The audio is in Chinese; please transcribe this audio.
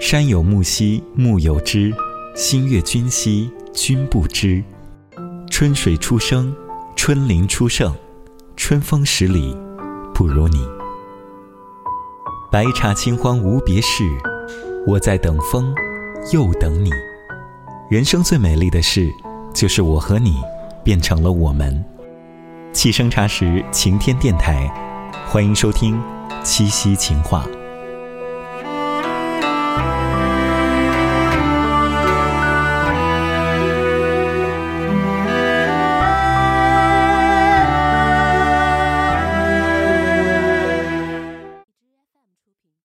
山有木兮木有枝心悦君兮君不知。春水初生春林初盛春风十里不如你。白茶清欢无别事我在等风又等你。人生最美丽的事就是我和你变成了我们。七生茶时晴天电台欢迎收听七夕情话。